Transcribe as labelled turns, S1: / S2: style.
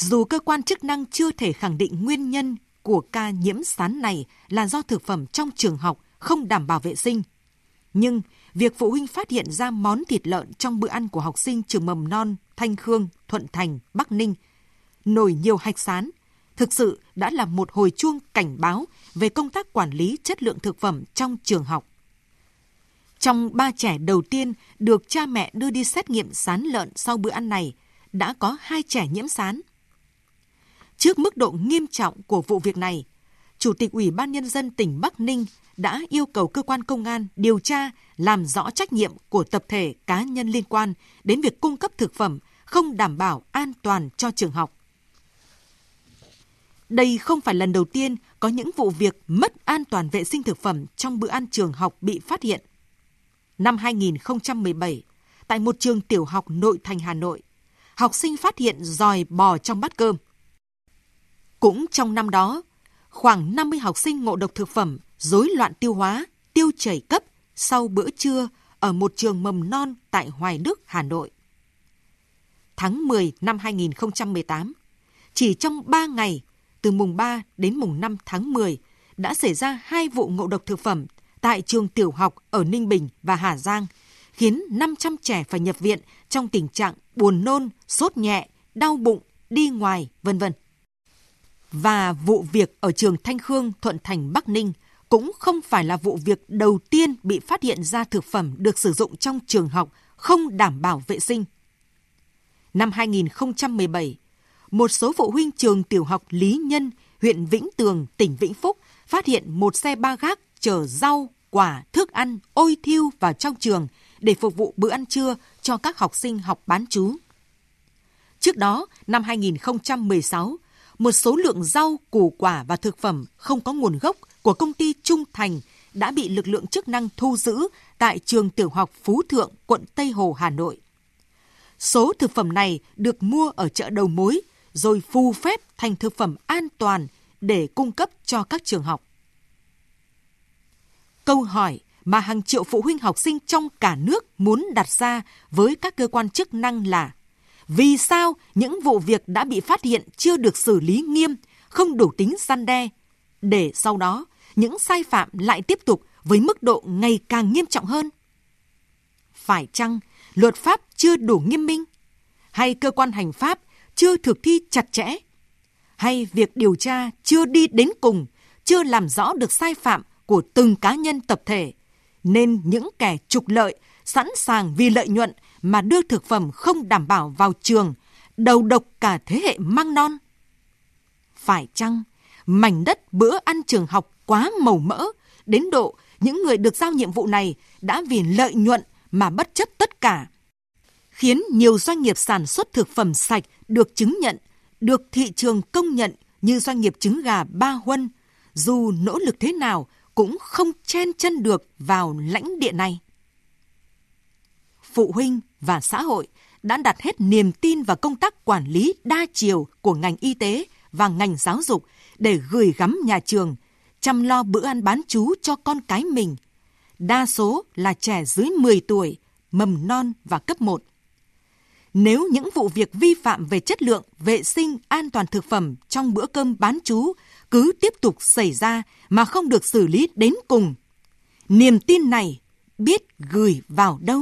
S1: Dù cơ quan chức năng chưa thể khẳng định nguyên nhân của ca nhiễm sán này là do thực phẩm trong trường học không đảm bảo vệ sinh, nhưng việc phụ huynh phát hiện ra món thịt lợn trong bữa ăn của học sinh trường mầm non Thanh Khương, Thuận Thành, Bắc Ninh nổi nhiều hạch sán thực sự đã là một hồi chuông cảnh báo về công tác quản lý chất lượng thực phẩm trong trường học. Trong ba trẻ đầu tiên được cha mẹ đưa đi xét nghiệm sán lợn sau bữa ăn này, đã có hai trẻ nhiễm sán. Trước mức độ nghiêm trọng của vụ việc này, Chủ tịch Ủy ban Nhân dân tỉnh Bắc Ninh đã yêu cầu cơ quan công an điều tra làm rõ trách nhiệm của tập thể cá nhân liên quan đến việc cung cấp thực phẩm không đảm bảo an toàn cho trường học. Đây không phải lần đầu tiên có những vụ việc mất an toàn vệ sinh thực phẩm trong bữa ăn trường học bị phát hiện. Năm 2017, tại một trường tiểu học nội thành Hà Nội, học sinh phát hiện giòi bò trong bát cơm. Cũng trong năm đó, khoảng 50 học sinh ngộ độc thực phẩm, rối loạn tiêu hóa, tiêu chảy cấp sau bữa trưa ở một trường mầm non tại Hoài Đức, Hà Nội. Tháng 10 năm 2018, chỉ trong 3 ngày, từ mùng 3 đến mùng 5 tháng 10, đã xảy ra hai vụ ngộ độc thực phẩm tại trường tiểu học ở Ninh Bình và Hà Giang, khiến 500 trẻ phải nhập viện trong tình trạng buồn nôn, sốt nhẹ, đau bụng, đi ngoài, vân vân. Và vụ việc ở trường Thanh Khương, Thuận Thành, Bắc Ninh cũng không phải là vụ việc đầu tiên bị phát hiện ra thực phẩm được sử dụng trong trường học không đảm bảo vệ sinh. Năm 2017, một số phụ huynh trường tiểu học Lý Nhân, huyện Vĩnh Tường, tỉnh Vĩnh Phúc phát hiện một xe ba gác chở rau, quả, thức ăn ôi thiêu vào trong trường để phục vụ bữa ăn trưa cho các học sinh học bán chú. Trước đó, năm 2016, một số lượng rau, củ quả và thực phẩm không có nguồn gốc của công ty Trung Thành đã bị lực lượng chức năng thu giữ tại trường tiểu học Phú Thượng, quận Tây Hồ, Hà Nội. Số thực phẩm này được mua ở chợ đầu mối rồi phù phép thành thực phẩm an toàn để cung cấp cho các trường học. Câu hỏi mà hàng triệu phụ huynh học sinh trong cả nước muốn đặt ra với các cơ quan chức năng là vì sao những vụ việc đã bị phát hiện chưa được xử lý nghiêm, không đủ tính gian đe, để sau đó những sai phạm lại tiếp tục với mức độ ngày càng nghiêm trọng hơn? Phải chăng luật pháp chưa đủ nghiêm minh? Hay cơ quan hành pháp chưa thực thi chặt chẽ? Hay việc điều tra chưa đi đến cùng, chưa làm rõ được sai phạm của từng cá nhân tập thể, nên những kẻ trục lợi sẵn sàng vì lợi nhuận mà đưa thực phẩm không đảm bảo vào trường, đầu độc cả thế hệ mang non. Phải chăng mảnh đất bữa ăn trường học quá màu mỡ, đến độ những người được giao nhiệm vụ này đã vì lợi nhuận mà bất chấp tất cả, khiến nhiều doanh nghiệp sản xuất thực phẩm sạch được chứng nhận, được thị trường công nhận như doanh nghiệp trứng gà Ba Huân, dù nỗ lực thế nào cũng không chen chân được vào lãnh địa này. Phụ huynh và xã hội đã đặt hết niềm tin vào công tác quản lý đa chiều của ngành y tế và ngành giáo dục để gửi gắm nhà trường, chăm lo bữa ăn bán chú cho con cái mình. Đa số là trẻ dưới 10 tuổi, mầm non và cấp 1. Nếu những vụ việc vi phạm về chất lượng, vệ sinh, an toàn thực phẩm trong bữa cơm bán chú cứ tiếp tục xảy ra mà không được xử lý đến cùng, niềm tin này biết gửi vào đâu?